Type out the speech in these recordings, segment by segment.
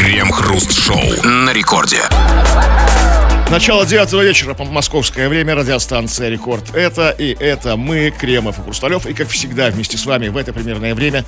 Крем-хруст-шоу на рекорде. Начало девятого вечера по московское время, радиостанция «Рекорд». Это и это мы, Кремов и Хрусталев. И, как всегда, вместе с вами в это примерное время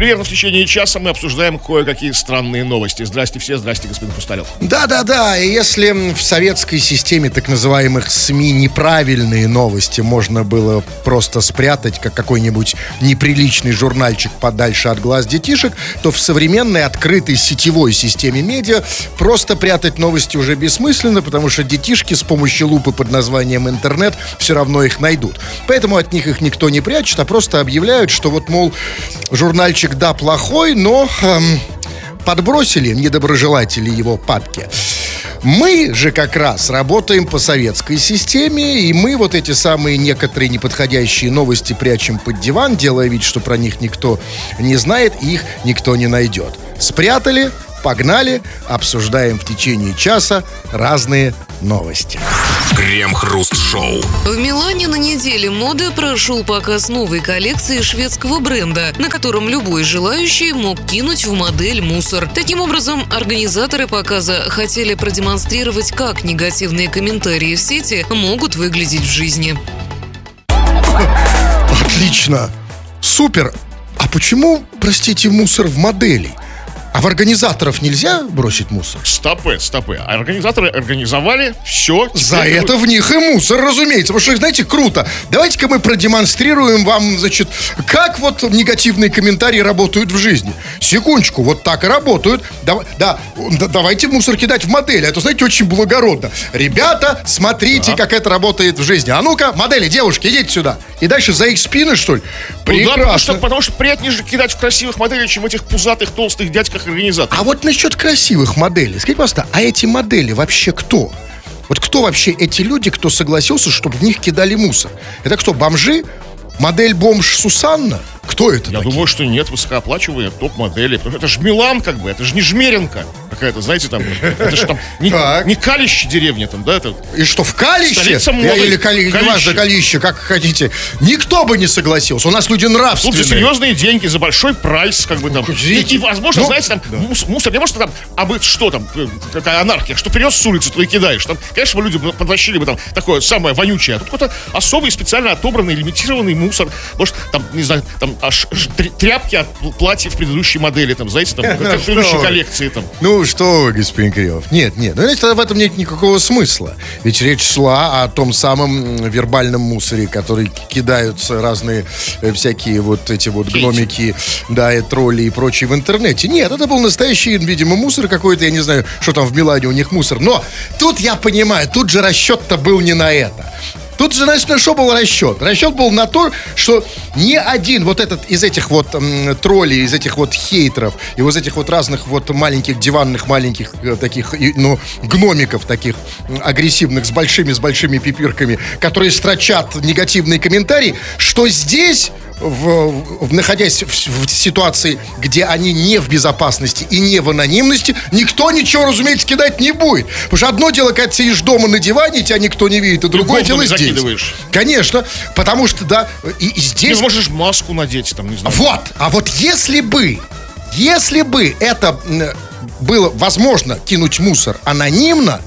Примерно в течение часа мы обсуждаем кое-какие странные новости. Здрасте все, здрасте, господин Хрусталев. Да-да-да, и если в советской системе так называемых СМИ неправильные новости можно было просто спрятать, как какой-нибудь неприличный журнальчик подальше от глаз детишек, то в современной открытой сетевой системе медиа просто прятать новости уже бессмысленно, потому что детишки с помощью лупы под названием интернет все равно их найдут. Поэтому от них их никто не прячет, а просто объявляют, что вот, мол, журнальчик всегда плохой, но эм, подбросили недоброжелатели его папки. Мы же как раз работаем по советской системе, и мы вот эти самые некоторые неподходящие новости прячем под диван, делая вид, что про них никто не знает, и их никто не найдет. Спрятали, погнали, обсуждаем в течение часа разные новости. Крем-хруст-шоу. В Милане на неделе моды прошел показ новой коллекции шведского бренда, на котором любой желающий мог кинуть в модель мусор. Таким образом, организаторы показа хотели продемонстрировать, как негативные комментарии в сети могут выглядеть в жизни. Отлично! Супер! А почему, простите, мусор в модели? А в организаторов нельзя бросить мусор? Стопы, стопы. А организаторы организовали все. За это в них и мусор, разумеется. Потому что, знаете, круто. Давайте-ка мы продемонстрируем вам, значит, как вот негативные комментарии работают в жизни. Секундочку, вот так и работают. Да, да, да давайте мусор кидать в модели. Это, знаете, очень благородно. Ребята, смотрите, да. как это работает в жизни. А ну-ка, модели, девушки, идите сюда. И дальше за их спины, что ли? Прекрасно. Ну, да, потому что, потому что приятнее же кидать в красивых моделей, чем этих пузатых, толстых дядьках организаторов. А вот насчет красивых моделей. Скажите, пожалуйста, а эти модели вообще кто? Вот кто вообще эти люди, кто согласился, чтобы в них кидали мусор? Это кто, бомжи? Модель бомж Сусанна? Кто это? Я такие? думаю, что нет, высокооплачиваемые топ-модели. Это же Милан, как бы, это же не Жмеренко какая-то, знаете, там, это же там не, не Калище деревня там, да? Это И что, в Калище? Я, или Кали, Калище. Калище, как хотите. Никто бы не согласился. У нас люди нравственные. Тут за серьезные деньги, за большой прайс, как бы там. И, и возможно, ну, знаете, там, да. мусор, не может там, а быть что там, такая анархия, что принес с улицы, то и кидаешь. Там, конечно, бы люди подтащили бы там такое самое вонючее. А тут какой-то особый, специально отобранный, лимитированный мусор. Может, там, не знаю, там аж тряпки от платьев предыдущей модели, там, знаете, там, предыдущей коллекции там. Ну, что вы, господин Кривов? Нет, нет. Ну, знаете, в этом нет никакого смысла. Ведь речь шла о том самом вербальном мусоре, который кидаются разные э, всякие вот эти вот гномики, да, и тролли и прочие в интернете. Нет, это был настоящий, видимо, мусор какой-то, я не знаю, что там в Милане у них мусор. Но тут я понимаю, тут же расчет-то был не на это. Тут же, значит, на что был расчет? Расчет был на то, что ни один вот этот из этих вот м, троллей, из этих вот хейтеров, и вот этих вот разных вот маленьких диванных, маленьких э, таких, ну, гномиков таких агрессивных, с большими, с большими пипирками, которые строчат негативные комментарии, что здесь в, в, находясь в, в ситуации, где они не в безопасности и не в анонимности, никто ничего, разумеется, кидать не будет. Потому что одно дело, когда ты сидишь дома на диване, тебя никто не видит, и другое дело здесь. Закидываешь. Конечно, потому что, да, и, и здесь... Ты можешь маску надеть, там, не знаю. Вот, а вот если бы, если бы это было возможно кинуть мусор анонимно,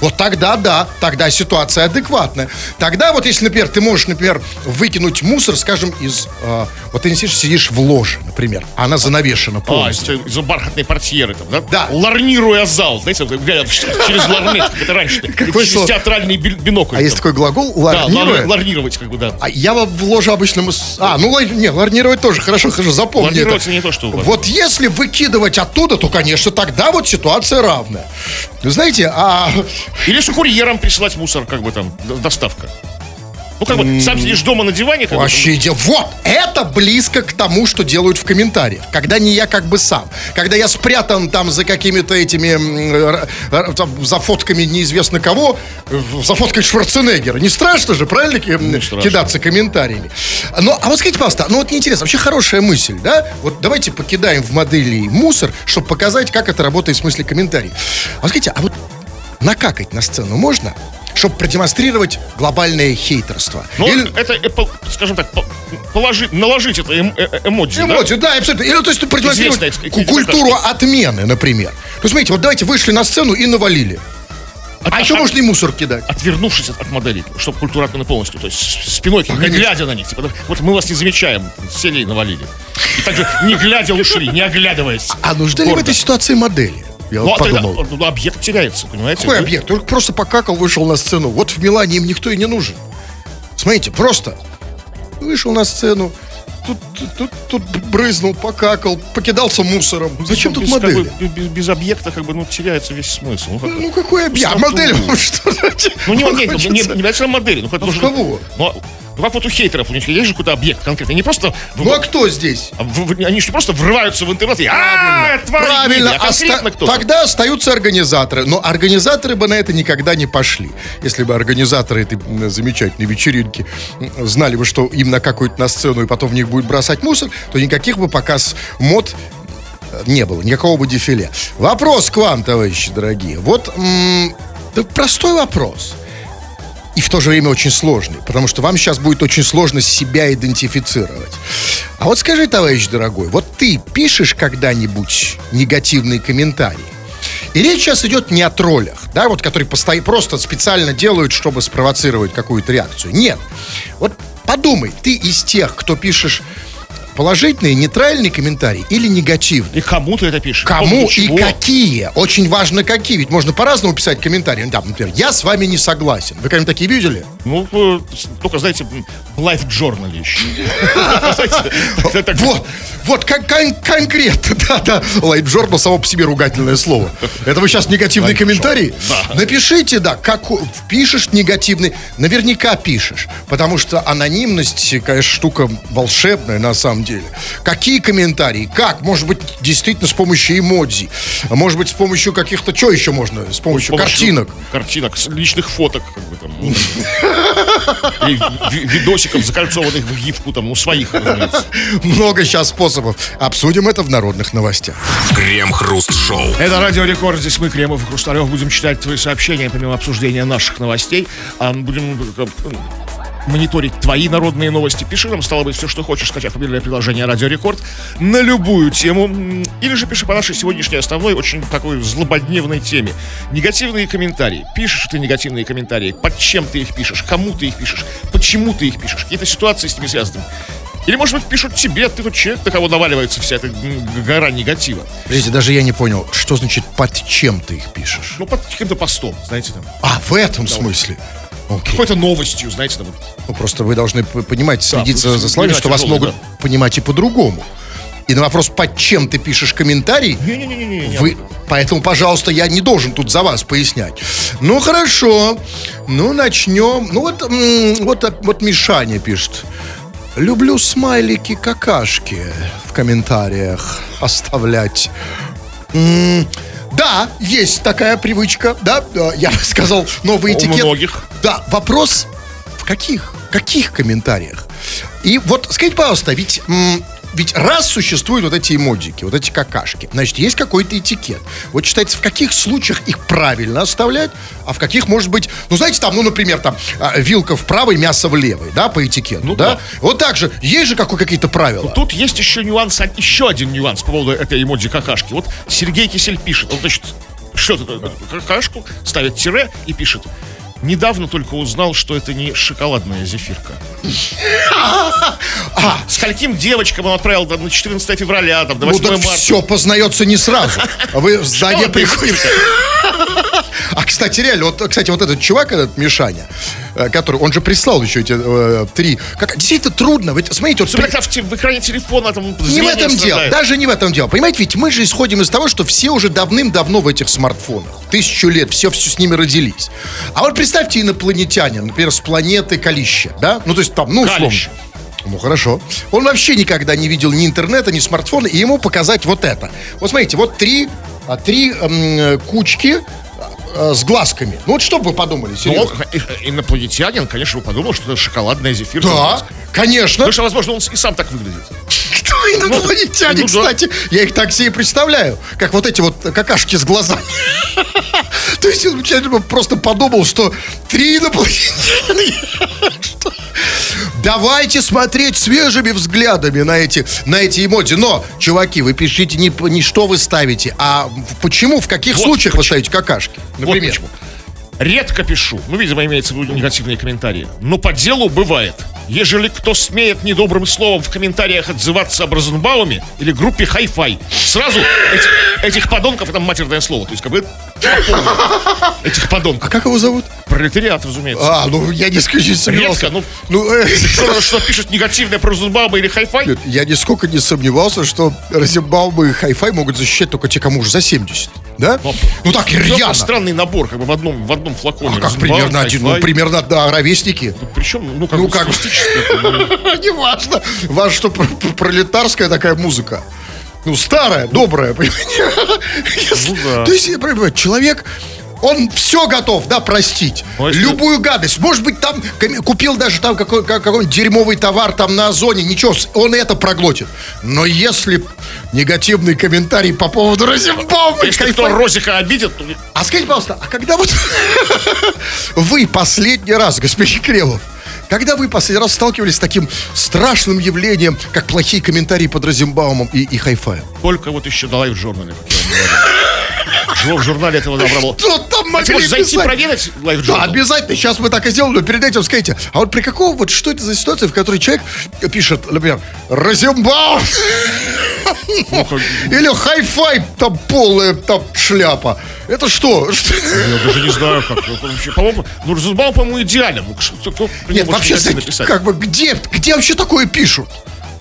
вот тогда да, тогда ситуация адекватная. Тогда вот если, например, ты можешь, например, выкинуть мусор, скажем, из... Э, вот ты сидишь, сидишь в ложе, например, а она занавешена а, полностью. А, из-за бархатной портьеры там, да? Да. Ларнируя зал, знаете, через ларнет, это раньше. Какой через театральный бинокль. А есть такой глагол ларнируя? Да, ларнировать, как бы, да. А я в ложе обычно... А, ну, не, ларнировать тоже хорошо, хорошо, запомни Ларнировать не то, что Вот если выкидывать оттуда, то, конечно, тогда вот ситуация равная. Знаете, а или с курьером прислать мусор, как бы там, доставка. Ну, как бы, сам сидишь дома на диване. Как Вообще, бы, вот, это близко к тому, что делают в комментариях. Когда не я как бы сам. Когда я спрятан там за какими-то этими, там, за фотками неизвестно кого, за фоткой Шварценеггера. Не страшно же, правильно, не кидаться комментариями? Ну, а вот скажите, пожалуйста, ну вот мне интересно, вообще хорошая мысль, да? Вот давайте покидаем в модели мусор, чтобы показать, как это работает в смысле комментариев. А вот скажите, а вот накакать на сцену можно? чтобы продемонстрировать глобальное хейтерство. Ну, Или- это, э, скажем так, по- положи, наложить это эм- э- э- эмодзи, да? Да, абсолютно. Или, то есть, продемонстрировать Известная культуру отмены, например. Ну, смотрите, вот давайте вышли на сцену и навалили. А, еще можно и мусор кидать. Отвернувшись от, от моделей, чтобы культура отмены полностью, то есть спиной, к ним, не глядя на них. Типа, вот мы вас не замечаем, сели и навалили. И также не глядя ушли, не оглядываясь. А нужны ли в этой ситуации модели? Я Ну, вот а тогда ну, объект теряется, понимаете? Какой объект? Только просто покакал, вышел на сцену. Вот в Милане им никто и не нужен. Смотрите, просто вышел на сцену, тут, тут, тут, брызнул, покакал, покидался мусором. Зачем тут Без, как модели? бы, без, без объекта как бы ну, теряется весь смысл. Ну, как- Ну какой объект? А модель вам что? ну не, не, не, не, не обязательно модели. Ну, хоть А нужно- кого? Ну, ну, как вот у хейтеров, у них есть же какой-то объект конкретный. Не просто... Ну а кто здесь? а они же просто врываются в интернет и... «А, Правильно, гниды», а конкретно оста- кто-то. тогда остаются организаторы. Но организаторы бы на это никогда не пошли. Если бы организаторы этой замечательной вечеринки знали бы, что им накакают на сцену и потом в них будет бросать мусор, то никаких бы показ мод э, не было, никакого бы дефиле. Вопрос к вам, товарищи дорогие. Вот м, да простой вопрос. И в то же время очень сложный, потому что вам сейчас будет очень сложно себя идентифицировать. А вот скажи, товарищ дорогой, вот ты пишешь когда-нибудь негативные комментарии? И речь сейчас идет не о троллях, да, вот которые постои- просто специально делают, чтобы спровоцировать какую-то реакцию. Нет. Вот подумай, ты из тех, кто пишешь положительные, нейтральные комментарии или негативные? И кому ты это пишешь? Кому и какие? Очень важно какие. Ведь можно по-разному писать комментарии. Да, например, я с вами не согласен. Вы когда-нибудь такие видели? Ну, э, только, знаете, Знаете, это так- Вот, вот кон- кон- конкретно, да, да. Лайф-жорнал само по себе ругательное слово. Это вы сейчас негативный комментарий? Напишите, да, как пишешь негативный, наверняка пишешь, потому что анонимность, конечно, штука волшебная на самом деле. Какие комментарии? Как? Может быть, действительно с помощью эмодзи, может быть, с помощью каких-то, что еще можно? С помощью с помощью картинок. Картинок, личных фоток, как бы там. ну, И ви- видосиков, закольцованных в гифку, там, ну, своих, разумеется. Много сейчас способов. Обсудим это в народных новостях. Крем-хруст-шоу. Это Радио Рекорд. Здесь мы, Кремов и Хрусталев, будем читать твои сообщения, помимо обсуждения наших новостей. А, Будем э, мониторить твои народные новости. Пиши нам, стало быть, все, что хочешь, скачав мобильное приложение Радио Рекорд на любую тему. Или же пиши по нашей сегодняшней основной, очень такой злободневной теме. Негативные комментарии. Пишешь ты негативные комментарии. Под чем ты их пишешь? Кому ты их пишешь? Почему ты их пишешь? Какие-то ситуации с ними связаны. Или, может быть, пишут тебе, ты тот человек, на кого наваливается вся эта гора негатива. Подождите, даже я не понял, что значит под чем ты их пишешь? Ну, под каким-то постом, знаете, там, А, в этом смысле. Окей. какой-то новостью, знаете, там. Ну, просто вы должны понимать, следить Да, за, за словами, что вас могут понимать и по-другому. И на вопрос, под чем ты пишешь комментарий, вы... Поэтому, пожалуйста, я не должен тут за вас пояснять. Ну, хорошо. Ну, начнем. Ну, вот, вот, а- вот Мишаня пишет. Люблю смайлики какашки в комментариях оставлять. Да, есть такая привычка, да, я бы сказал, новый У этикет. многих. Да, вопрос в каких? Каких комментариях? И вот скажите, пожалуйста, ведь, ведь раз существуют вот эти эмоджики, вот эти какашки, значит, есть какой-то этикет. Вот считается, в каких случаях их правильно оставлять, а в каких, может быть, ну, знаете, там, ну, например, там, а, вилка в правой, мясо в левой, да, по этикету, Ну да? да. Вот так же, есть же какой, какие-то правила. Тут есть еще нюанс, а- еще один нюанс по поводу этой эмодзи какашки. Вот Сергей Кисель пишет, он, значит, что это, какашку, ставит тире и пишет. Недавно только узнал, что это не шоколадная зефирка. А, скольким девочкам он отправил там, на 14 февраля, там, Ну 8 так марта. все познается не сразу. А Вы в здание приходите. А, кстати, реально, вот, кстати, вот этот чувак, этот Мишаня, который, он же прислал еще эти э, три. Как, действительно трудно. Ведь, смотрите, вот когда в, в экране телефона там не в этом дело, страдает. даже не в этом дело. Понимаете, ведь мы же исходим из того, что все уже давным-давно в этих смартфонах. Тысячу лет, все, все с ними родились. А вот представьте инопланетянин, например, с планеты Калища, да? Ну, то есть там, ну, условно. Ну хорошо. Он вообще никогда не видел ни интернета, ни смартфона, и ему показать вот это. Вот смотрите, вот три, а, три эм, кучки э, с глазками. Ну вот что бы вы подумали, Ну, серьезно? э, инопланетянин, конечно, бы подумал, что это шоколадная зефирка. да, конечно. Потому что, возможно, он и сам так выглядит. Кто инопланетяне, ну да. кстати? Я их так себе представляю. Как вот эти вот какашки с глазами. То есть я просто подумал, что три инопланетяне... Что? Давайте смотреть свежими взглядами на эти, на эти эмодзи. Но, чуваки, вы пишите не, не что вы ставите, а почему, в каких Вот случаях почему. вы ставите какашки. Вот Например. почему. Редко пишу. Ну, видимо, имеется в виду негативные комментарии. Но по делу бывает. Ежели кто смеет недобрым словом в комментариях отзываться об Розенбауме или группе Hi-Fi, сразу эти- этих подонков, это матерное слово, то есть как бы этих А подонков. как его зовут? Пролетариат, разумеется. А, ну я нисколько не сомневался. Редко, ну, Ну, э, Что, что пишет негативное про Розенбаума или Hi-Fi? Нет, Я нисколько не сомневался, что Розенбаум и Хай-Фай могут защищать только те, кому уже за 70. Да? Ну, Ну так, рьяно. странный набор, как бы в одном, в одном флаконе. А как примерно один, ну Hi-Fi. примерно, да, ровесники. Причем, ну, как Ну, как ну, Неважно. Важно, что пр- пр- пролетарская такая музыка. Ну, старая, добрая, понимаете? Ну да. То есть, человек, он все готов, да, простить. Если- Любую гадость. Может быть, там купил даже там какой- как- какой-нибудь дерьмовый товар там на Озоне, ничего, он это проглотит. Но если негативный комментарий по поводу Розенбаума... Если кто Кайфа- Розика обидит, то а скажите, пожалуйста, а когда вот вы последний раз, господин Кремов, когда вы последний раз сталкивались с таким страшным явлением, как плохие комментарии под Розенбаумом и, и Хай-Фаем? только вот еще на live-журнале, как я вам говорю. В журнале этого добра было. Что там Ты могли можешь зайти писать? проверить Да, live-журнал? обязательно. Сейчас мы так и сделаем, но перед этим скажите, а вот при каком, вот что это за ситуация, в которой человек пишет, например, Розенбаум или Хай-Фай, там полная там шляпа. Это что? Я даже не знаю, как. По-моему, ну, Розенбаум, по-моему, идеален. Ну, Нет, вообще, как бы, где, где вообще такое пишут?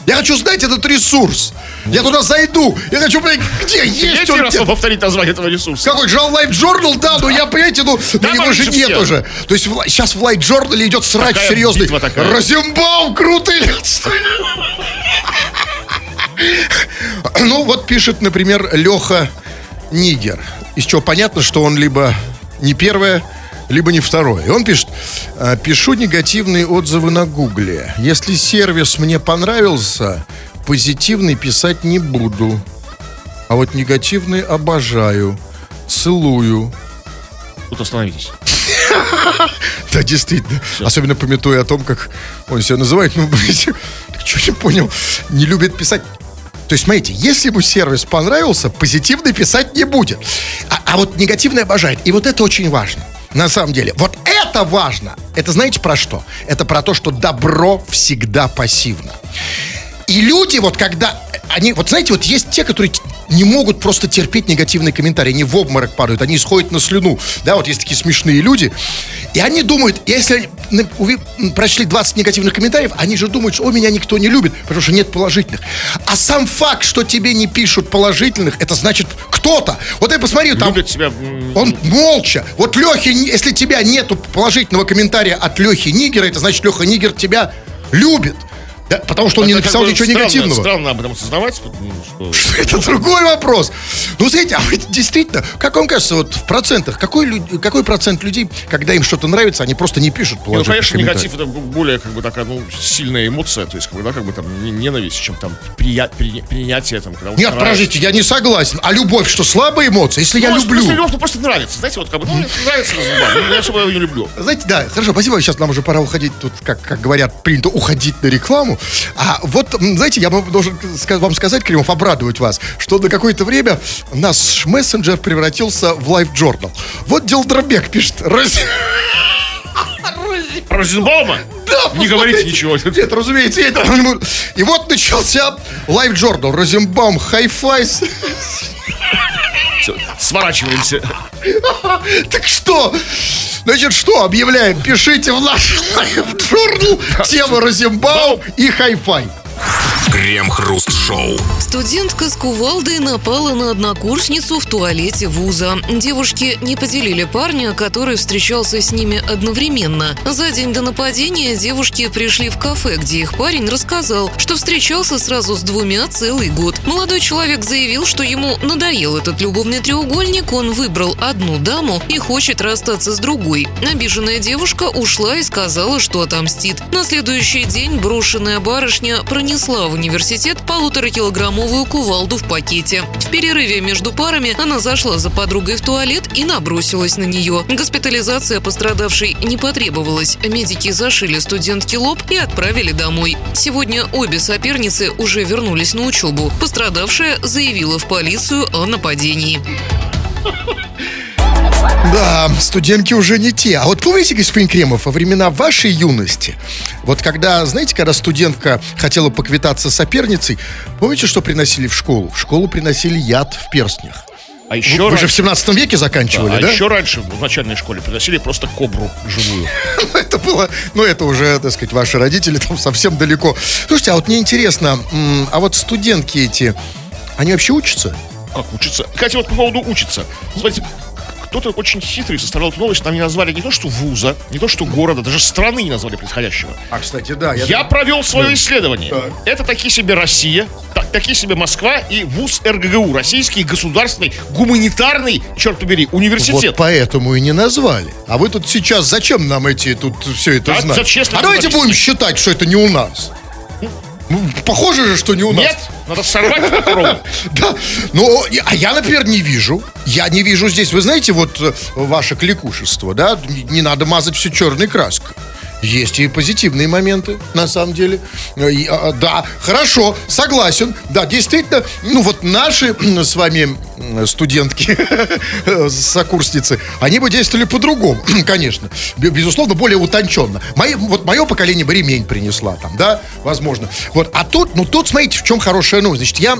Я хочу знать этот ресурс. Я туда зайду. Я хочу понять, где есть Третий он. раз где- повторить название этого ресурса. Какой Жал Life Journal, да, ну я, понимаете, ну, Да, на него же нет все. уже. То есть в- сейчас в Light Journal идет срач Такая серьезный. такая. Розенбаум, круто или Ну, вот пишет, например, Леха Нигер. Из чего понятно, что он либо не первое, либо не второе. И он пишет, «А, пишу негативные отзывы на Гугле. Если сервис мне понравился, позитивный писать не буду. А вот негативный обожаю. Целую. Тут остановитесь. Да, действительно. Особенно пометуя о том, как он себя называет. Ну, блин, что не понял. Не любит писать. То есть, смотрите, если ему сервис понравился, позитивный писать не будет. А, а вот негативный обожает. И вот это очень важно. На самом деле. Вот это важно. Это знаете про что? Это про то, что добро всегда пассивно. И люди, вот когда они, вот знаете, вот есть те, которые не могут просто терпеть негативные комментарии, они в обморок падают, они исходят на слюну, да, вот есть такие смешные люди, и они думают, если м, прочли 20 негативных комментариев, они же думают, что, о, меня никто не любит, потому что нет положительных. А сам факт, что тебе не пишут положительных, это значит кто-то. Вот я посмотри, там... Любят себя... м, Он молча. Вот Лехи, если тебя нету положительного комментария от Лехи Нигера, это значит, Леха Нигер тебя любит. Да, потому что он не это как написал ничего странно- негативного. Странно об этом осознавать. ну, что- Это другой вопрос. Ну, смотрите, а вот действительно, как вам кажется, вот в процентах, какой, лю- какой процент людей, когда им что-то нравится, они просто не пишут Не, Ну, конечно, негатив это более как бы такая, ну, сильная эмоция, то есть, как бы, да, как бы там не- ненависть, чем там прия- при- принятие там. когда Нет, подождите, я не согласен. А любовь, что слабая эмоция? Если я Ну, люблю... Просто, любовь, ну, просто нравится, знаете, вот как бы, ну, нравится Розенбаум, ну, я особо его не люблю. Знаете, да, хорошо, спасибо. Сейчас нам уже пора уходить. Тут, как, как говорят, принято уходить на рекламу. А вот, знаете, я должен вам сказать, Кремов, обрадовать вас, что на какое-то время наш мессенджер превратился в live-журнал. Вот Делдробек пишет. «Раз- Про Розенбаума? Да, Не говорите ничего. Нет, разумеется, я это. И вот начался live-журнал. Розенбаум, хай-фай. Всё, Сворачиваемся. Так что? Значит, что объявляем? Пишите в наш live-журнал тему Розенбаум и хай-фай. Крем-хруст-шоу. Студентка с кувалдой напала на однокурсницу в туалете вуза. Девушки не поделили парня, который встречался с ними одновременно. За день до нападения девушки пришли в кафе, где их парень рассказал, что встречался сразу с двумя целый год. Молодой человек заявил, что ему надоел этот любовный треугольник, он выбрал одну даму и хочет расстаться с другой. Обиженная девушка ушла и сказала, что отомстит. На следующий день брошенная барышня пронесла в университет полуторакилограммовую кувалду в пакете. В перерыве между парами она зашла за подругой в туалет и набросилась на нее. Госпитализация пострадавшей не потребовалась. Медики зашили студентке лоб и отправили домой. Сегодня обе соперницы уже вернулись на учебу. Пострадавшая заявила в полицию о нападении. Да, студентки уже не те. А вот помните, господин Кремов, во времена вашей юности, вот когда, знаете, когда студентка хотела поквитаться с соперницей, помните, что приносили в школу? В школу приносили яд в перстнях. А еще Вы, вы раньше, же в 17 веке заканчивали, а да? еще раньше в начальной школе приносили просто кобру живую. Это было, ну это уже, так сказать, ваши родители там совсем далеко. Слушайте, а вот мне интересно, а вот студентки эти, они вообще учатся? Как учиться? Кстати, вот по поводу учиться. Смотрите, кто-то очень хитрый составлял эту новость, нам не назвали не то что вуза, не то что города, даже страны не назвали происходящего. А, кстати, да. Я провел свое исследование. Это такие себе Россия, та- такие себе Москва и вуз РГГУ, Российский государственный гуманитарный, черт побери, Вот университет. поэтому и не назвали. А вы тут сейчас, зачем нам эти тут все это Да, знать? за а давайте будем считать, что это не у нас. Ну, похоже же, что не у нас. Нет, надо сорвать попробовать. Да. Ну, а я, например, не вижу. Я не вижу здесь, вы знаете, вот э, ваше кликушество, да? Не надо мазать все черной краской. Есть и позитивные моменты, на самом деле. Э, и, а, да, хорошо, согласен. Да, действительно, ну вот наши с вами студентки, сокурсницы, они бы действовали по-другому, конечно. Бе- Безусловно, более утонченно. Мои, вот мое поколение бы ремень принесла там, да, возможно. Вот, а тут, ну тут, смотрите, в чем хорошая новость. Значит, я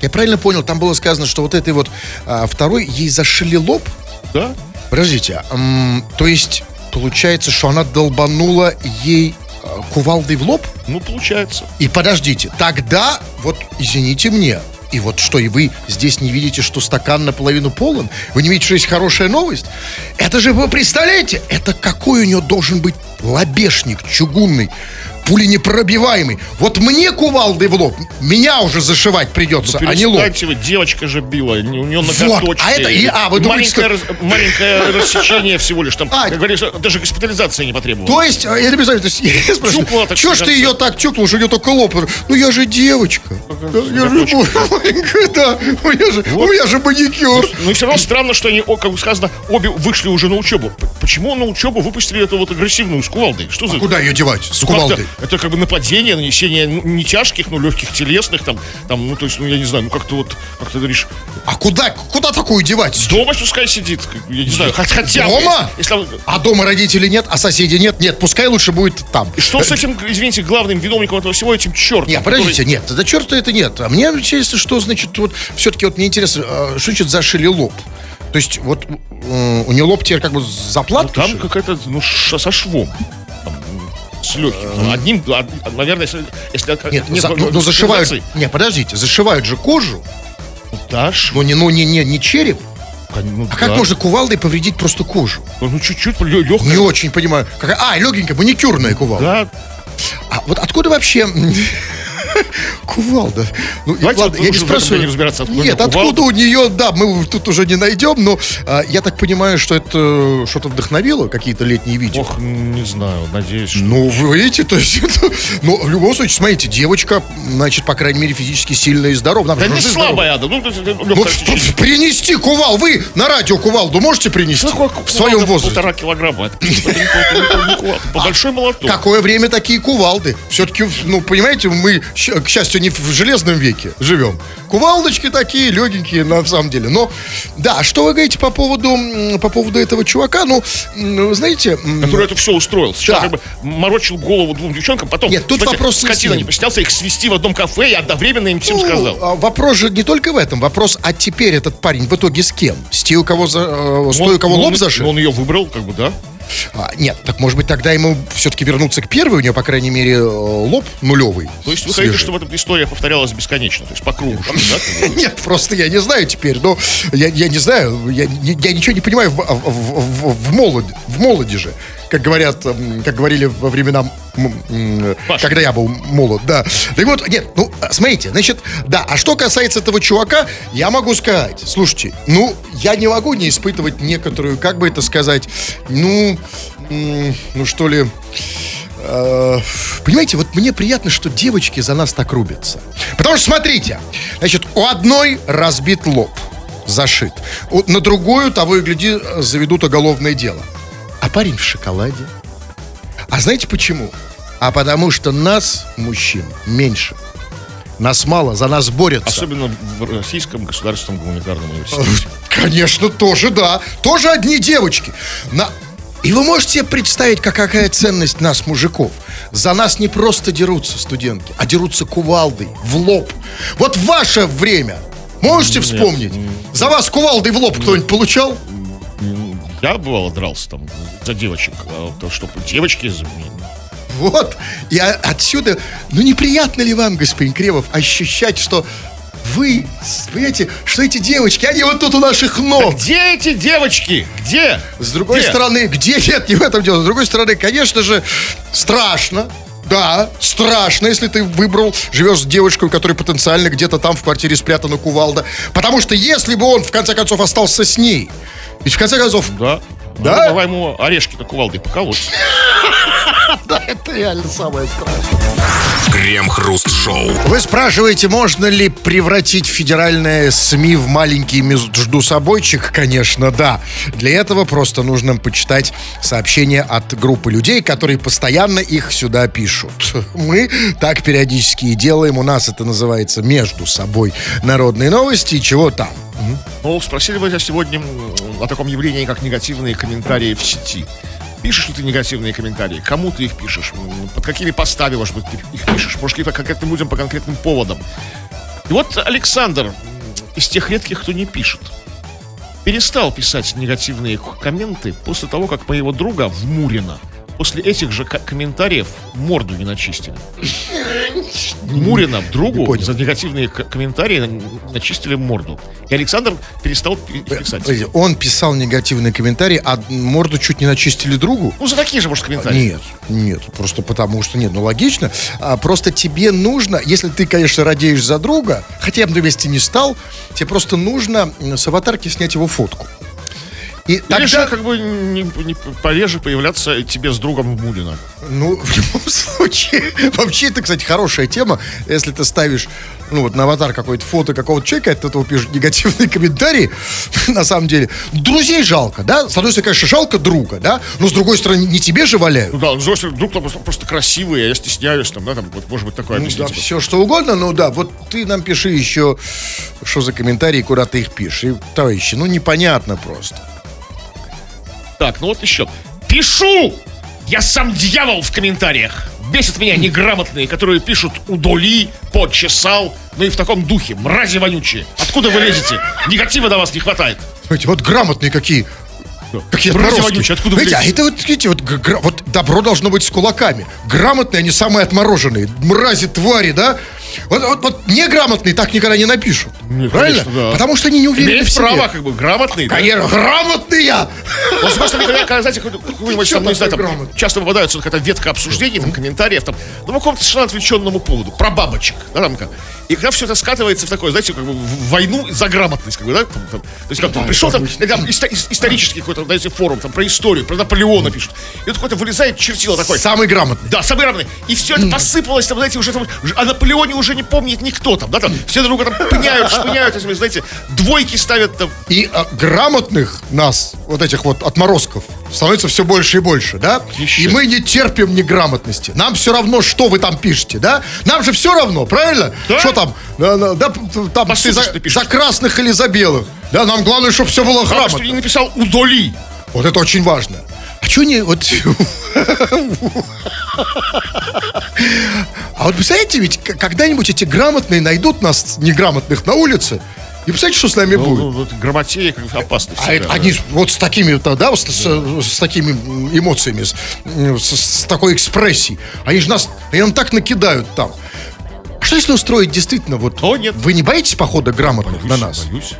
я правильно понял, там было сказано, что вот этой вот а, второй ей зашили лоб. Да? Подождите, м, то есть получается, что она долбанула ей а, кувалдой в лоб? Ну, получается. И подождите, тогда вот извините мне. И вот что, и вы здесь не видите, что стакан наполовину полон? Вы не видите, что есть хорошая новость? Это же, вы представляете, это какой у нее должен быть лобешник чугунный, пуленепробиваемый. Вот мне кувалдой в лоб, меня уже зашивать придется, а не лоб. Вы, девочка же била, у нее Вот, ноготочки. а это и- а, вы думаете, маленькое, раз- маленькое рассечение всего лишь там, А, как говорится, даже госпитализации не потребовалось. То есть, э, я не представляю, то есть, я спрашиваю, Чукнула, так чё ж ты ее так чукнул, что у нее только лоб? Ну я же девочка. Я же маленькая, да. У меня же, у меня же маникюр. Ну и все равно странно, что они, как сказано, обе вышли уже на учебу. Почему на учебу выпустили эту вот агрессивную с кувалдой? Что за... А Куда ее девать? С Ну, кувалдой. Это как бы нападение, нанесение ну, не тяжких, но легких телесных, там, там, ну, то есть, ну, я не знаю, ну, как-то вот, как ты говоришь, А куда, куда такую девать? дома пускай сидит, я не знаю, хоть- хотя. Дома? Если, если- А дома родителей нет, а соседей нет? Нет, пускай лучше будет там. И что с этим, извините, главным виновником этого всего, этим чертом? Не, подождите, нет, да черта это нет. А мне интересно, что значит, вот, все-таки вот мне интересно, а, что значит зашили лоб? То есть, вот, у нее лоб теперь как бы заплатка? Там какая-то, ну, со швом. С легким. Ну, одним, од- наверное, если... если Нет, нет за- ну, ну, зашивают. Не, подождите, зашивают же кожу, Да, но не, ну, не, не, не череп. ну, А как да. можно кувалдой повредить просто кожу? Ну, чуть-чуть легкая. Не очень понимаю. Какая- А, легенькая, маникюрная кувалда. Да, А вот откуда вообще кувалда? Ну, Давайте ладно, вот я не спрашиваю. не разбираться, откуда Нет, кувалда. откуда у нее, да, мы тут уже не найдем, но а, я так понимаю, что это что-то вдохновило, какие-то летние видео. ох, не знаю, надеюсь, что... Ну, вы видите, то есть, это, ну, в любом случае, смотрите, девочка, значит, по крайней мере, физически сильная и здоровая. Да Она не слабая, да, ну, то есть, Ну, сечение. принести кувал, вы на радио кувалду можете принести? Какой в своем возрасте. Полтора килограмма. Это большой молоток. Какое время такие кувалды? Все-таки, ну, понимаете, мы, к счастью, не в железном веке живем. Кувалдочки такие, легенькие, на самом деле. Но, да, что вы говорите по поводу, по поводу этого чувака? Ну, знаете... который это все устроил. Сначала Да. как бы морочил голову двум девчонкам, потом, Нет, тут кстати, вопрос не скотина не постеснялся их свести в одном кафе и одновременно им всем ну, сказал. а Вопрос же не только в этом. Вопрос, а теперь этот парень в итоге с кем? С тем, у кого, за, э, с той, у кого Ну, лоб он- зашил? Он ее выбрал, как бы, да. А, нет, так может быть тогда ему все-таки вернуться к первой, у нее, по крайней мере, э, лоб нулевый. То есть вы хотите, чтобы эта история повторялась бесконечно, то есть по кругу, да? Нет, просто я не знаю теперь. Ну, я, я не знаю, я, я ничего не понимаю в, в, в, в, молод, в молоде же. Как говорят, как говорили во времена, Паша. когда я был молод, да. Так вот, нет, ну, смотрите, значит, да, а что касается этого чувака, я могу сказать, слушайте, ну, я не могу не испытывать некоторую, как бы это сказать, ну, ну, что ли, э, понимаете, вот мне приятно, что девочки за нас так рубятся. Потому что, смотрите, значит, у одной разбит лоб, зашит. На другую, того и гляди, э, заведут уголовное дело. А парень в шоколаде. А знаете почему? А потому что нас, мужчин, меньше. Нас мало, за нас борются. Особенно в Российском государственном гуманитарном университете. Конечно, тоже, да. Тоже одни девочки. На... И вы можете себе представить, как, какая ценность нас, мужиков. За нас не просто дерутся студентки, а дерутся кувалдой в лоб. Вот ваше время, можете вспомнить? За вас кувалдой в лоб кто-нибудь получал? Я, бывало, дрался там за девочек. а То, что девочки из- Вот. И отсюда, ну неприятно ли вам, господин Кремов, ощущать, что вы, понимаете, что эти девочки, они вот тут у наших ног. Где эти девочки? Где? С другой Где? стороны, где нет, не в этом дело. С другой стороны, конечно же, страшно. Да, страшно, если ты выбрал, живешь с девушкой, у которой потенциально где-то там в квартире спрятана кувалда. Потому что если бы он, в конце концов, остался с ней, ведь в конце концов, Да. Да? Надо было ему орешки-то кувалдой поколоть. да, это реально самое страшное. Крем-хруст-шоу. Вы спрашиваете, можно ли превратить федеральное СМИ в маленький между собойчик? Конечно, да. Для этого просто нужно почитать сообщения от группы людей, которые постоянно их сюда пишут. Мы так периодически и делаем. У нас это называется между собой народные новости. И чего там? Ну, спросили вы сегодня о таком явлении, как негативные комментарии в сети. Пишешь ли ты негативные комментарии? Кому ты их пишешь? Под какими постами, может быть, ты их пишешь? Может, по конкретным людям, по конкретным поводам? И вот Александр из тех редких, кто не пишет, перестал писать негативные комменты после того, как моего друга в Мурино после этих же ко- комментариев морду не начистили. Мурина другу за негативные комментарии на- начистили морду. И Александр перестал пи- писать. Он писал негативные комментарии, а морду чуть не начистили другу? Ну, за такие же, может, комментарии. Нет, нет, просто потому что нет, ну логично. А, просто тебе нужно, если ты, конечно, радеешь за друга, хотя я бы на месте не стал, тебе просто нужно с аватарки снять его фотку. И Или тогда, же, как бы, не, не пореже появляться тебе с другом в Мулина. ну, в любом случае, вообще это, кстати, хорошая тема, если ты ставишь, ну, вот на аватар какое-то фото какого-то человека, от этого пишут негативные комментарии, на самом деле, друзей жалко, да? С одной стороны, конечно, жалко друга, да? Но с другой стороны, не тебе же валяют. Ну да, с другой стороны, друг там просто, просто красивый, а я стесняюсь, там, да, там, вот, может быть, такое Ну, да, все что угодно, ну да, вот ты нам пиши еще, что за комментарии, куда ты их пишешь. И, товарищи, ну непонятно просто. Так, ну вот еще. Пишу! Я сам дьявол в комментариях. Бесит меня неграмотные, которые пишут «удоли», «почесал», ну и в таком духе. Мрази вонючие. Откуда вы лезете? Негатива до вас не хватает. Смотрите, вот грамотные какие. Какие отморозки. откуда Знаете, а это вот, видите, вот, вот добро должно быть с кулаками. Грамотные, они самые отмороженные. Мрази, твари, да? Вот, вот, вот неграмотные так никогда не напишут. Нет, Правильно? конечно, да. Потому что они не уверены Имеет в себе. право, как бы, грамотный. да? Конечно, грамотные! Вот, стороны, когда, знаете, какой-нибудь Чё там, не знаю, там, часто попадаются какая-то ветка обсуждений, там, комментариев, там, ну, по какому-то совершенно отвлеченному поводу, про бабочек, да, там, как. И когда все это скатывается в такое, знаете, как бы в войну за грамотность, как бы, да, там, там, то есть, как бы, пришел там, там исто- ис- исторический какой-то, знаете, форум, там, про историю, про Наполеона пишут, и вот какой-то вылезает чертило такой, Самый грамотный. да, самый равный. И все это посыпалось, там, знаете, уже там, о Наполеоне уже не помнит никто там, да, там, все друга там пыняют, шпыняют, знаете, двойки ставят там, И а, грамотных нас, вот этих вот отморозков, становится все больше и больше, да? Еще. И мы не терпим неграмотности. Нам все равно, что вы там пишете, да? Нам же все равно, правильно? Да. Что там? Да, да, да, там По ты за, ты пишешь. за красных или за белых? Да, нам главное, чтобы все было главное, что не грамотно. написал «удоли». Вот это очень важно. А что не вот... А вот представляете, ведь когда-нибудь эти грамотные найдут нас, неграмотных, на улице, и представляете, что с нами будет? Ну, вот грамотея как опасно А всегда, это- да. они вот с такими, да, да, с, с- с такими эмоциями, с, с- с такой экспрессией. Они же нас, они нам так накидают там. А что если устроить действительно вот... О, нет. Вы не боитесь похода грамотных на нас? Боюсь.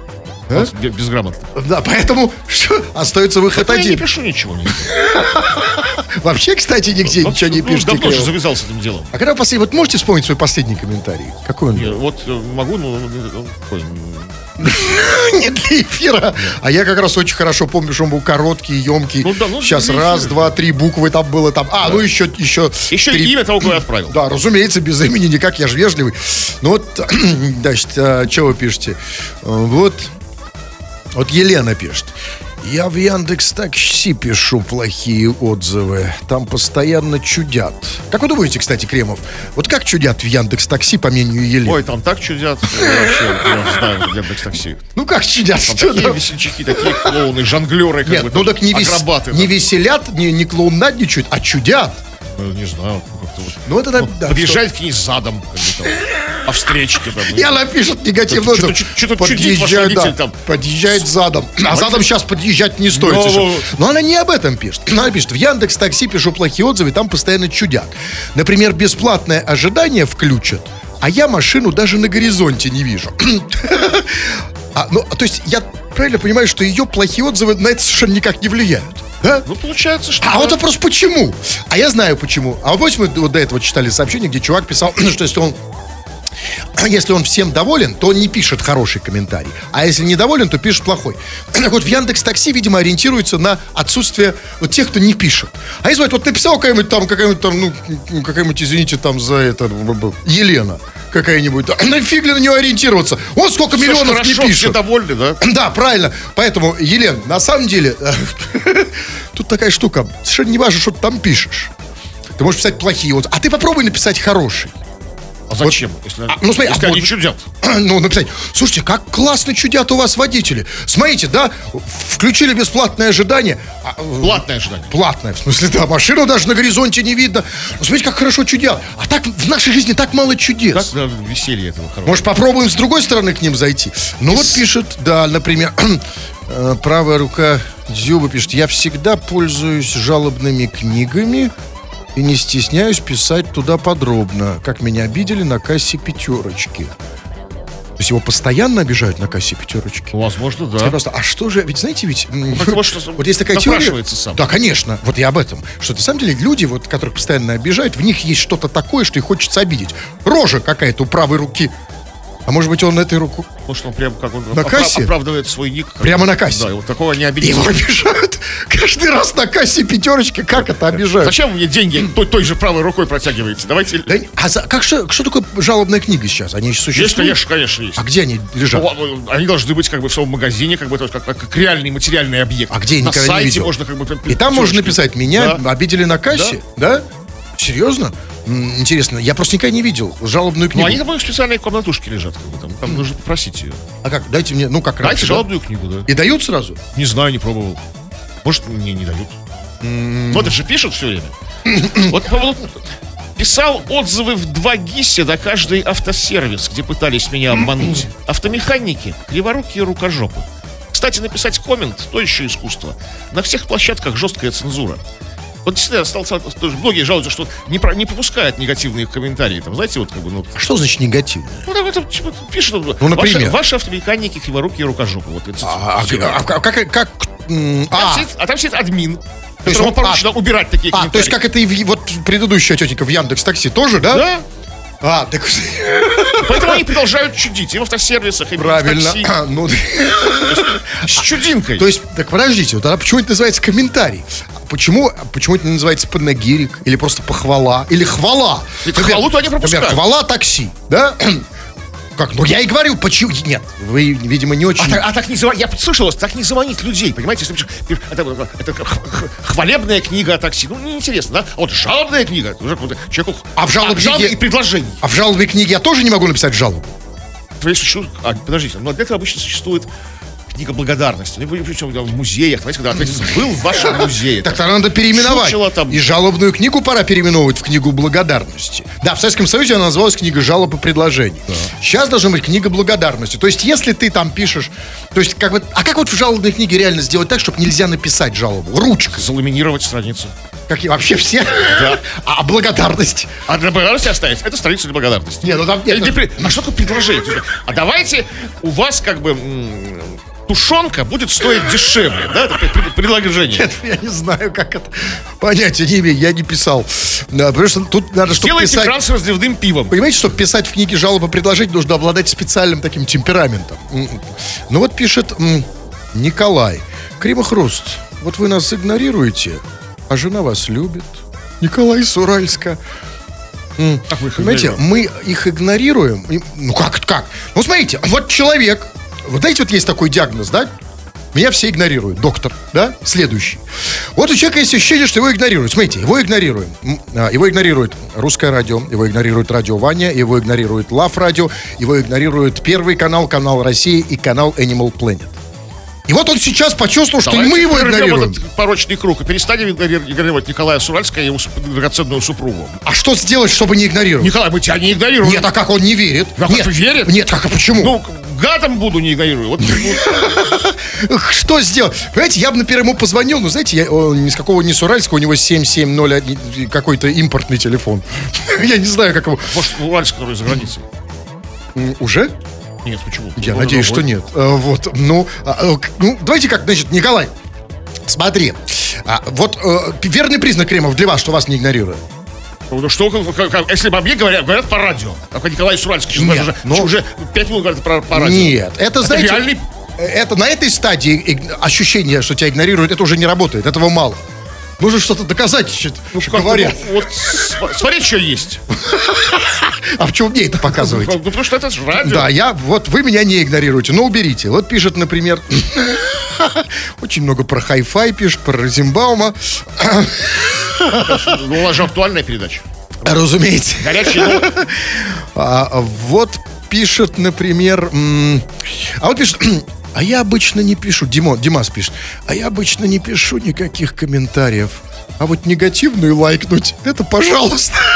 А? Вот, бе- безграмотно. Да, поэтому что, остается выход Я не один. пишу ничего. Вообще, кстати, нигде ничего не Ну, пишете. Давно же завязал с этим делом. А когда последний, вот можете вспомнить свой последний комментарий? Какой он был? вот э, могу, какой, м, Не для эфира. А я как раз очень хорошо помню, что он был короткий, емкий. Ну да, ну, Сейчас раз, два, три буквы там было там. А, ну еще, еще. Еще имя того, кого я отправил. Да, разумеется, без имени никак, я же вежливый. Ну вот, значит, что вы пишете? Э, Вот, вот Елена пишет. Я в Яндекс Такси пишу плохие отзывы. Там постоянно чудят. Как вы думаете, кстати, Кремов? Вот как чудят в Яндекс Такси, по мнению Елены? Ой, там так чудят. Я знаю, Яндекс такси. Ну как чудят? Там такие весельчаки, такие клоуны, жонглеры, как Нет, бы, ну так не, веселят, не, не клоунадничают, а чудят. Ну, не знаю, как-то вот. Ну это да, да, Подъезжает к ней задом, как по встречке там. И она пишет негативно. Что-то- что-то Подъезжает, да, там. подъезжает задом. А задом сейчас подъезжать не стоит. Ну, совершенно. ну. Но она не об этом пишет. Она пишет, в Яндекс Такси пишу плохие отзывы, там постоянно чудят. Например, бесплатное ожидание включат, а я машину даже на горизонте не вижу. А, ну, то есть я правильно понимаю, что ее плохие отзывы на это совершенно никак не влияют. Да? Ну, получается, что... А вот вопрос почему? А я знаю почему. А вот мы вот до этого читали сообщение, где чувак писал, что если он если он всем доволен, то он не пишет хороший комментарий. А если недоволен, то пишет плохой. Так вот, в Яндекс Такси, видимо, ориентируется на отсутствие вот тех, кто не пишет. А если вот написал какая-нибудь там, какая-нибудь там, ну, какая-нибудь, извините, там за это, Елена какая-нибудь, да, нафиг ли на нее ориентироваться? Вот сколько Всё ж миллионов хорошо, не все пишут. довольны, да? Да, правильно. Поэтому, Елен, на самом деле, тут такая штука. Совершенно не важно, что ты там пишешь. Ты можешь писать плохие отзывы. А ты попробуй написать хороший. А зачем? Если, А, ну, смотри, если а они вот- чудят. Ну, написать, слушайте, как классно чудят у вас водители. Смотрите, да, включили бесплатное ожидание. А, э, Платное ожидание. Платное, в смысле, да, машину даже на горизонте не видно. Ну, смотрите, как хорошо чудят. А так в нашей жизни так мало чудес. Как да, веселье этого хорошего. Может, попробуем с другой стороны к ним зайти? Ну, вот пишет, да, например, э, правая рука Дзюба пишет, я всегда пользуюсь жалобными книгами и не стесняюсь писать туда подробно, как меня обидели на кассе пятерочки. То есть его постоянно обижают на кассе пятерочки? Ну, Возможно, да. Я просто, а что же, ведь знаете, ведь м, Потому что вот есть такая теория. сам. Да, конечно. Вот я об этом. Что на самом деле люди, вот, которых постоянно обижают, в них есть что-то такое, что их хочется обидеть. Рожа какая-то у правой руки. А может быть, он этой руку Может, он прям как он На кассе? оправдывает свой ник. Прямо на кассе? Да, вот такого не обидеть. его обижают? Каждый раз на кассе пятерочки. Как это обижают? Зачем мне деньги той, той же правой рукой протягиваете? Давайте... Да не- а за- как что, что такое жалобная книга сейчас? Они еще существуют? Есть, конечно, конечно, есть. А где они лежат? Ну, Они должны быть как бы в своем магазине, как бы то как, как реальный материальный объект. А где я На никогда не сайте видел? можно как бы... И там можно написать, меня Да. обидели на кассе? Да? Серьезно? Интересно, я просто никогда не видел жалобную Ну, книгу. они, по-моему, в специальной комнатушке лежат. Как бы, там, там нужно попросить ее. А как? Дайте мне, ну как Дайте раньше, да? жалобную книгу, да. И дают сразу? Не знаю, не пробовал. Может, мне не дают. Ну, это же пишут все время. Вот по писал отзывы в два гисе на каждый автосервис, где пытались меня обмануть. Автомеханики, криворукие рукожопы. Кстати, написать коммент – то еще искусство. На всех площадках жесткая цензура. Вот действительно, остался, тоже многие жалуются, что не, про- не пропускают негативные комментарии. Там, знаете, вот как бы, ну, А что значит негативно? ну, там, это, типа, пишут, Ну, например? Ваши, ваши автомеханики, криворукие рукожопы. Вот, это А, а- а- а как... как, Там а, сидит- а там сидит админ, есть которому он- поручено убирать такие а, то есть как это и в, вот предыдущая тетенька в Яндекс Такси тоже, да? Да. А, так Поэтому они продолжают чудить и в автосервисах, и в правильно. такси. Ну, С чудинкой. то есть, так подождите, вот тогда почему это называется комментарий? Почему, почему это не называется панагирик? Или просто похвала? Или хвала? Нет, хвалу-то они пропускают. Например, хвала такси, да? Как? Ну, я и говорю, почему... Нет, вы, видимо, не очень... А, так, а так не звонить, я подслышал вас, так не звонить людей, понимаете? Если пишешь, это, это хвалебная книга о такси, ну, неинтересно, да? А вот жалобная книга, человеку... А в жалобной жалобы книге- и предложений. А в жалобной книге я тоже не могу написать жалобу? А, подождите, но для этого обычно существует книга благодарности. Ну, причем в музеях, знаете, когда был в вашем музее. Так тогда надо переименовать. И жалобную книгу пора переименовывать в книгу благодарности. Да, в Советском Союзе она называлась книга жалоб и предложений. Сейчас должна быть книга благодарности. То есть, если ты там пишешь... То есть, как бы... А как вот в жалобной книге реально сделать так, чтобы нельзя написать жалобу? Ручкой. Заламинировать страницу. Как и вообще все. Да. А благодарность? А для благодарности оставить. Это страница для благодарности. Не, ну там нет. А что такое предложение? А давайте у вас как бы тушенка будет стоить дешевле, да, это пред- предложение. Нет, я не знаю, как это. Понятия не имею, я не писал. Да, потому что тут надо, чтобы Делайте писать... кран с разливным пивом. Понимаете, чтобы писать в книге жалобы предложений, нужно обладать специальным таким темпераментом. Ну вот пишет Николай. Кримохруст, вот вы нас игнорируете, а жена вас любит. Николай из Уральска. М, Как вы их Понимаете, мы их игнорируем. Ну как, как? Ну смотрите, вот человек, вот знаете, вот есть такой диагноз, да? Меня все игнорируют. Доктор, да? Следующий. Вот у человека есть ощущение, что его игнорируют. Смотрите, его игнорируем. М, а, Его игнорирует русское радио, его игнорирует радио Ваня, его игнорирует Лав радио, его игнорирует Первый канал, канал России и канал Animal Planet. И вот он сейчас почувствовал, что мы его игнорируем. этот порочный круг и перестанем игнори- игнорировать Николая Суральского и его драгоценную супругу. А что сделать, чтобы не игнорировать? Николай, мы тебя не игнорируем. Нет, а как он не верит? А как Нет, верит? Нет, как, а почему? Ну, гадом буду, не игнорирую. Вот, Что сделать? Понимаете, я бы, например, ему позвонил, но знаете, я, он ни с какого не с Уральского, у него 7701 какой-то импортный телефон. Я не знаю, как его. может, Уральск, который за границей. Уже? Нет, почему? Я Он надеюсь, что нет. Э, Вот, ну, а, к- ну, давайте как, значит, Николай, смотри. А, вот э, верный признак Кремов для вас, что вас не игнорируют. Ну что, как- как- если бы мне говорят, говорят по радио. А Николай Суральский сейчас Нет, уже, ну- уже пять минут говорят про, по радио. Нет, это, знаете, реальный- э, это на этой стадии ощущение, что тебя игнорируют, это уже не работает, этого мало. Нужно что-то доказать, что Ну, что говорят. ну, вот см- смотри, что есть. А почему мне это Ну, показываете? потому что это же радио. Да, я, вот вы меня не игнорируете, но уберите. Вот пишет, например, очень много про хай-фай пишет, про Розенбаума. Ну, у нас же актуальная передача. Разумеется. Горячие новости. А, вот пишет, например, а вот пишет, а я обычно не пишу, Димон, Димас пишет, а я обычно не пишу никаких комментариев. А вот негативную лайкнуть, это пожалуйста.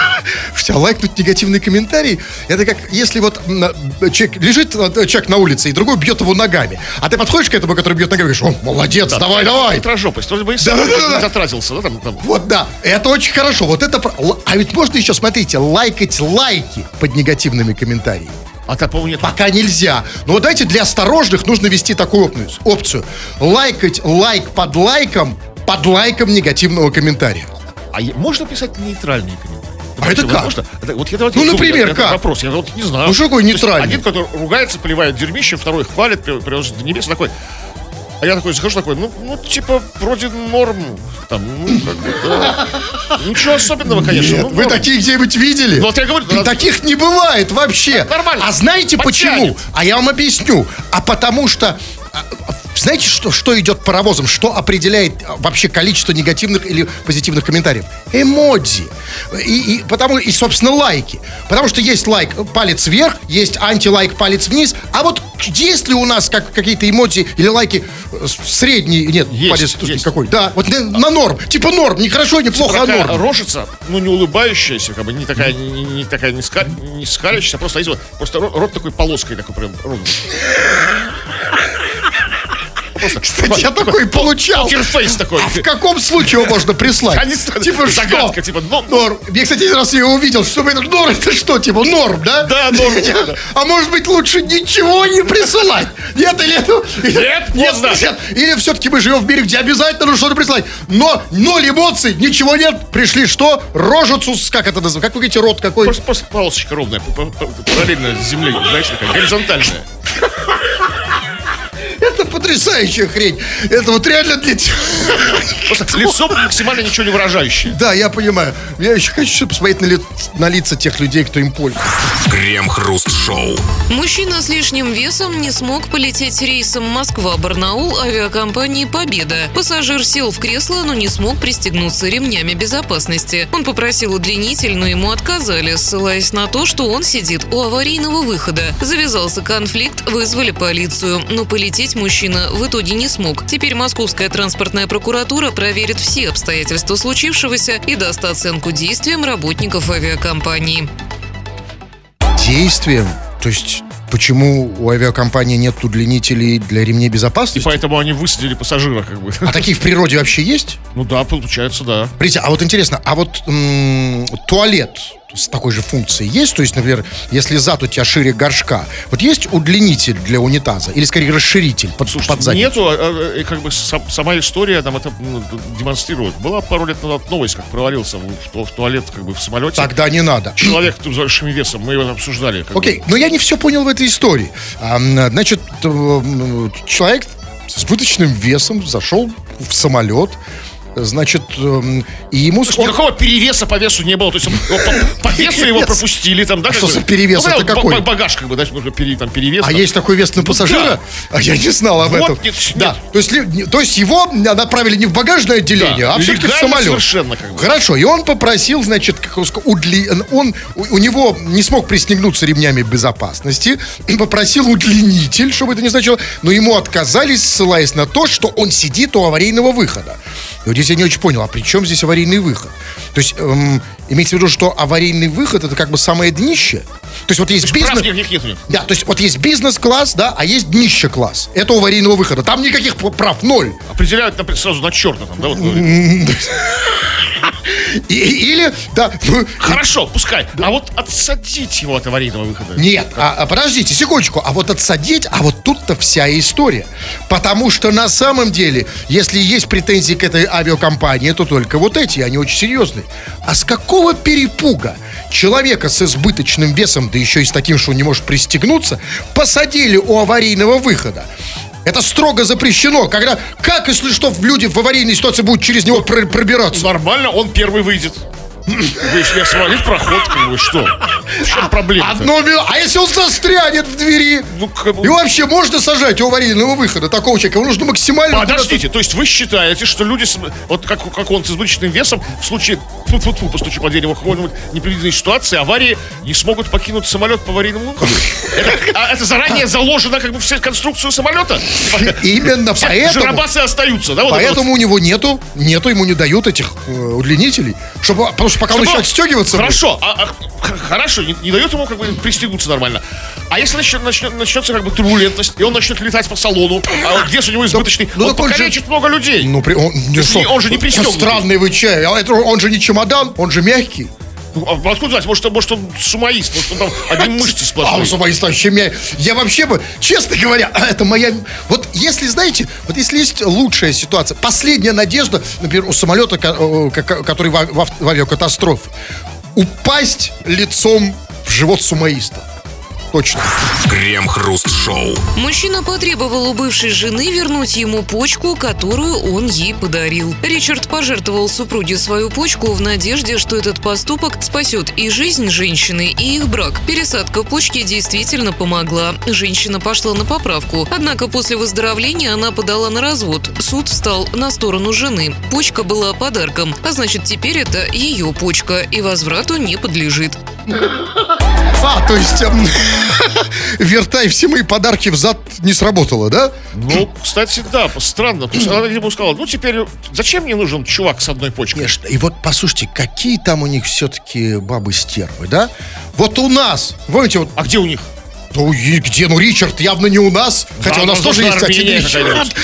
А лайкнуть негативный комментарий, это как если вот человек, лежит э, человек на улице, и другой бьет его ногами. А ты подходишь к этому, который бьет ногами, и говоришь, о, молодец, давай, давай. Хитрожопость. Вроде бы и сам Да-да-да-да. не затратился. да, там- там. Вот, да, это очень хорошо. Вот это... А ведь можно еще, смотрите, лайкать лайки под негативными комментариями. А так, по-моему, нет. Пока нельзя. Но вот давайте для осторожных нужно вести такую опцию. Лайкать лайк под лайком под лайком негативного комментария. А можно писать нейтральные комментарии? А это как? Возможно? Это- вот я давайте Ну, например, я как? Вопрос, я вот не знаю. Ну, что такое нейтральный? Один, который ругается, поливает дерьмище, второй хвалит, превозносит до небес, такой... А я такой захожу, такой, ну, ну, типа, вроде норм. Там, ну, как бы, да. Ничего особенного, конечно. Нет, ну, вы норм. таких где-нибудь видели? Ну, вот я говорю, надо- Таких не бывает вообще. Нормально. А знаете Подтянет. почему? А я вам объясню. А потому что... Знаете, что, что идет паровозом? Что определяет а, вообще количество негативных или позитивных комментариев? Эмодзи. И, и, потому, и, собственно, лайки. Потому что есть лайк палец вверх, есть антилайк палец вниз. А вот есть ли у нас как, какие-то эмодзи или лайки э, средний, нет, Есть, палец тут есть. какой? Да, вот на, на норм. Типа норм. Не хорошо, не плохо, а такая норм. рожица, ну, не улыбающаяся, как бы, не такая, не, не такая, не, ска- не скалящаяся, а просто, просто рот, рот такой полоской, такой прям ровный. Кстати, я такой получал. Покерфейс такой. А в каком случае его можно прислать? Типа загадка, типа, норм. Я, кстати, один раз я увидел, что это норм, это что, типа норм, да? Да, норм. А может быть лучше ничего не присылать? Нет, или это... Нет, поздно. нет. Или все-таки мы живем в мире, где обязательно нужно что-то присылать. Но ноль эмоций, ничего нет. Пришли что? Рожицу, как это называется? Как вы говорите, рот какой? Просто, полосочка ровная, параллельно с землей, знаете, такая горизонтальная. Потрясающая хрень. Это вот реально для... Просто лицо максимально ничего не выражающее. Да, я понимаю. Я еще хочу посмотреть на, ли- на лица тех людей, кто им пользуется. Крем-хруст-шоу. Мужчина с лишним весом не смог полететь рейсом Москва-Барнаул авиакомпании «Победа». Пассажир сел в кресло, но не смог пристегнуться ремнями безопасности. Он попросил удлинитель, но ему отказали, ссылаясь на то, что он сидит у аварийного выхода. Завязался конфликт, вызвали полицию, но полететь мужчина в итоге не смог. Теперь Московская транспортная прокуратура проверит все обстоятельства случившегося и даст оценку действиям работников авиакомпании. Действием? То есть, почему у авиакомпании нет удлинителей для ремней И безопасности? поэтому они высадили пассажира, как бы. А такие в природе вообще есть? Ну да, получается, да. Смотрите, а вот интересно, а вот м, туалет с такой же функцией есть? То есть, например, если зад у тебя шире горшка, вот есть удлинитель для унитаза? Или, скорее, расширитель под, под задницу? Нету, а, а, и как бы сам- сама история нам это ну, демонстрирует. Была пару лет назад новость, как провалился в, в туалет как бы в самолете. Тогда не надо. Человек с большим весом, мы его обсуждали. бы. Окей, но я не все понял в этой истории. Значит, э, человек с избыточным весом зашел в самолет, значит, эм, и ему... То есть Никакого перевеса по весу не было. То есть он- по, по весу его пропустили. Там, да, А что за перевес? Ну, Это какой? ба- Багаж, как бы, да, там, перевес. А есть такой вес на пассажира? А я не знал об этом. да. То есть, то есть его направили не в багажное отделение, а все-таки в самолет. совершенно, как бы. Хорошо. И он попросил, значит, как он удли... он у, него не смог пристегнуться ремнями безопасности, попросил удлинитель, чтобы это не значило, но ему отказались, ссылаясь на то, что он сидит у аварийного выхода. И вот здесь я не очень понял, а при чем здесь аварийный выход? То есть эм, имеется в виду, что аварийный выход это как бы самое днище? То есть вот есть Прав бизнес... никаких нет. Да, то есть вот есть бизнес-класс, да, а есть днище-класс. Это у аварийного выхода. Там никаких прав, ноль. Определяют например, сразу на черта там, да, вот. И- или, да, Хорошо, пускай. А вот отсадить его от аварийного выхода. Нет, а, а подождите, секундочку. А вот отсадить, а вот тут-то вся история. Потому что на самом деле, если есть претензии к этой авиакомпании, то только вот эти, они очень серьезные. А с какого перепуга человека с избыточным весом, да еще и с таким, что он не может пристегнуться, посадили у аварийного выхода? Это строго запрещено. Когда, как, если что, люди в аварийной ситуации будут через него пр- пробираться? Нормально, он первый выйдет. Если освободит проход, как бы, что? В чем проблема? Одно А если он застрянет в двери? Ну, как И вообще можно сажать у аварийного выхода такого человека? Ему нужно максимально... Подождите, то есть вы считаете, что люди, с- вот как, как он с избыточным весом, в случае, фу-фу-фу, постучу по дереву, какой-нибудь непредвиденной ситуации, аварии, не смогут покинуть самолет по аварийному выходу? Это, а это заранее заложено как бы в конструкцию самолета? Именно Все поэтому... жиробасы остаются, да? вот это вот? Поэтому у него нету, нету, ему не дают этих э, удлинителей, чтобы, потому что пока он Чтобы- начинает стегиваться... Хорошо, а- а, хорошо, не, не дает ему как бы пристегнуться нормально. А если начнет, начнет- начнется как бы турбулентность, и он начнет летать по салону, а вот вес у него избыточный, ну он он же- покалечит много людей. Ну, при, он, не, что, он же не пристегнутый. Странный вы чай. А это он же не чемодан, он же мягкий. А откуда знать? Может, может, он сумоист, может, он там одни мышцы А сплошные. он самоист вообще мя- Я вообще бы, честно говоря, это моя... Вот если, знаете, вот если есть лучшая ситуация, последняя надежда, например, у самолета, ко- ко- который в авиакатастрофе, упасть лицом в живот сумоиста. Точно. Крем-хруст-шоу. Мужчина потребовал у бывшей жены вернуть ему почку, которую он ей подарил. Ричард пожертвовал супруге свою почку в надежде, что этот поступок спасет и жизнь женщины, и их брак. Пересадка почки действительно помогла. Женщина пошла на поправку. Однако после выздоровления она подала на развод. Суд встал на сторону жены. Почка была подарком, а значит теперь это ее почка и возврату не подлежит. А, то есть эм, вертай все мои подарки взад не сработало, да? Ну, кстати, да, странно. То есть она ему сказала, ну, теперь зачем мне нужен чувак с одной почкой? Конечно. И вот послушайте, какие там у них все-таки бабы стервы, да? Вот у нас, помните, вот А где у них? Ну, и где? Ну, Ричард явно не у нас. Хотя Да, у нас тоже есть, кстати, Ричард.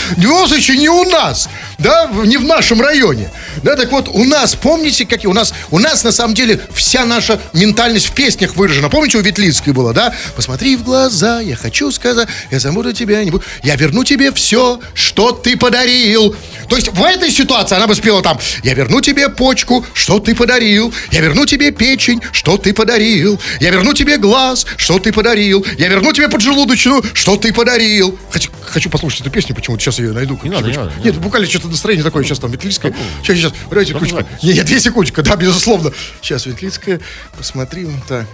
случае, не у нас. Да, не в нашем районе. Да, так вот, у нас, помните, какие у нас, у нас, на самом деле, вся наша ментальность в песнях выражена. Помните, у Ветлицкой было, да? Посмотри в глаза, я хочу сказать, я забуду тебя, не буду. Я верну тебе все, что ты подарил. То есть в этой ситуации она бы спела там, я верну тебе почку, что ты подарил. Я верну тебе печень, что ты подарил. Я верну тебе глаз, что ты подарил. Я верну тебе поджелудочную, что ты подарил. Хочу, хочу послушать эту песню, почему-то сейчас я ее найду. Не надо, не надо, не Нет, буквально что-то настроение такое сейчас там Ветлицкая. Сейчас, сейчас, подождите, секундочку. запись. Нет, нет, две секундочку, да, безусловно. Сейчас Ветлицкая, посмотрим, так.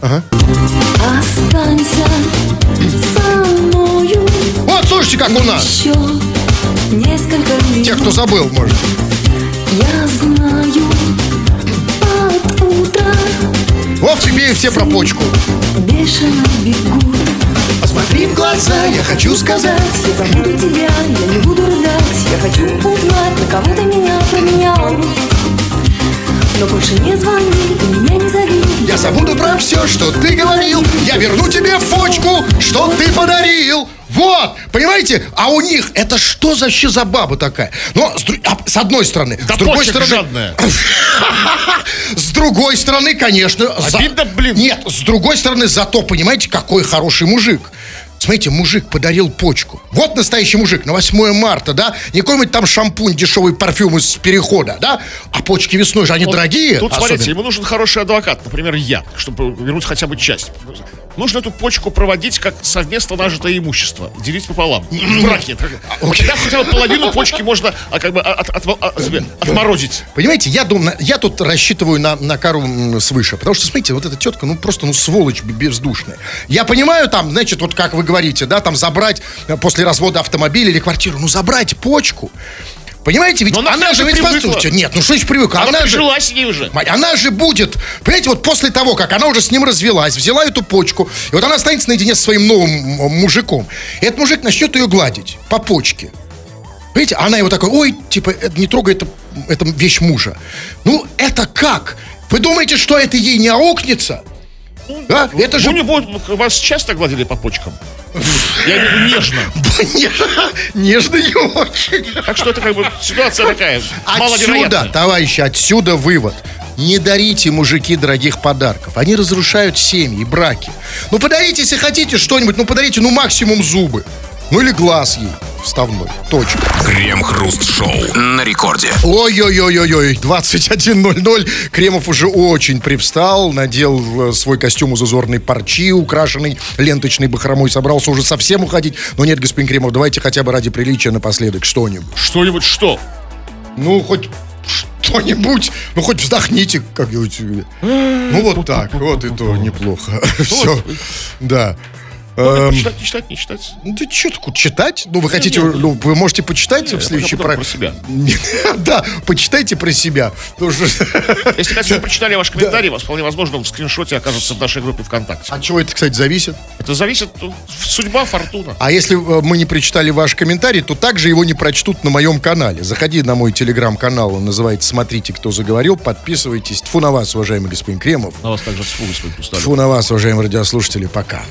Останься со мною Вот, слушайте, как у нас. еще несколько минут. Тех, кто забыл, может. Я знаю от утра Вов, тебе и все про почку. бешено бегут. Посмотри в глаза, я хочу сказать. Я забуду тебя, я не буду рыдать. Я хочу узнать, на кого ты меня променял. Но больше не звони, ты меня не зови. Я забуду про все, что ты говорил. Я верну тебе фочку, что ты подарил. Вот! Понимаете? А у них это что за баба такая? Но с, а, с одной стороны, Да с другой стороны, жадная. с другой стороны, конечно, Обидно, блин. Нет, с другой стороны, зато понимаете, какой хороший мужик. Смотрите, мужик подарил почку. Вот настоящий мужик на 8 марта, да? Не какой-нибудь там шампунь, дешевый парфюм из перехода, да? А почки весной же, они Вот дорогие. Тут, смотрите, особенно. ему нужен хороший адвокат, например, я, чтобы вернуть хотя бы часть. Нужно эту почку проводить как совместно нажитое имущество, делить пополам. В браке. Тогда хотя бы половину почки можно а, как бы а, от- от- себе отморозить. Понимаете, я думаю, я тут рассчитываю на, на кару свыше. Потому что, смотрите, вот эта тетка, ну просто, ну, сволочь бездушная. Я понимаю, там, значит, вот как вы говорите, да, там забрать э, после развода автомобиль или квартиру, ну забрать почку. Понимаете, ведь Но она она же ведь привыкла. послушайте, нет, ну что значит привыкла? Она, Она же, с ней уже. Она же будет, понимаете, вот после того, как она уже с ним развелась, взяла эту почку, и вот она останется наедине со своим новым мужиком. И этот мужик начнет ее гладить по почке. Понимаете, она его такой, ой, типа, это не трогай, это, это вещь мужа. Ну, это как? Вы думаете, что это ей не аукнется? Да? Это же... Ну, не будет, вас часто гладили по почкам? Я имею нежно. Нежно, не очень. Так что это как бы ситуация такая, Отсюда, товарищи, отсюда вывод. Не дарите, мужики, дорогих подарков. Они разрушают семьи, браки. Ну, подарите, если хотите что-нибудь, ну, подарите, ну, максимум зубы. Ну, или глаз ей вставной. Точно. Крем-хруст-шоу на рекорде. Ой-ой-ой-ой-ой, 21.00. Кремов уже очень привстал, надел э, свой костюм из узорной парчи, украшенный ленточной бахромой, собрался уже совсем уходить. Но нет, господин Кремов, давайте хотя бы ради приличия напоследок что-нибудь. Что-нибудь что? Ну, хоть что-нибудь, ну, хоть вздохните как-нибудь. Ну, вот так, вот и то неплохо. Все, да. Ну, Читать, не читать, не читать. Ну, ты что такое, читать? Ну, вы хотите, ну, вы можете почитать в следующий про... про себя. Да, почитайте про себя. Если, кстати, вы прочитали ваш комментарий, вас вполне возможно в скриншоте окажется в нашей группе ВКонтакте. От чего это, кстати, зависит? Это зависит ну, судьба, фортуна. А если э, мы не прочитали ваш комментарий, то также его не прочтут на моем канале. Заходи на мой телеграм-канал, он называется «Смотрите, кто заговорил». Подписывайтесь. Тфу на вас, уважаемый господин Кремов. На вас также фугой своим Тфу на вас, уважаемые радиослушатели. Пока.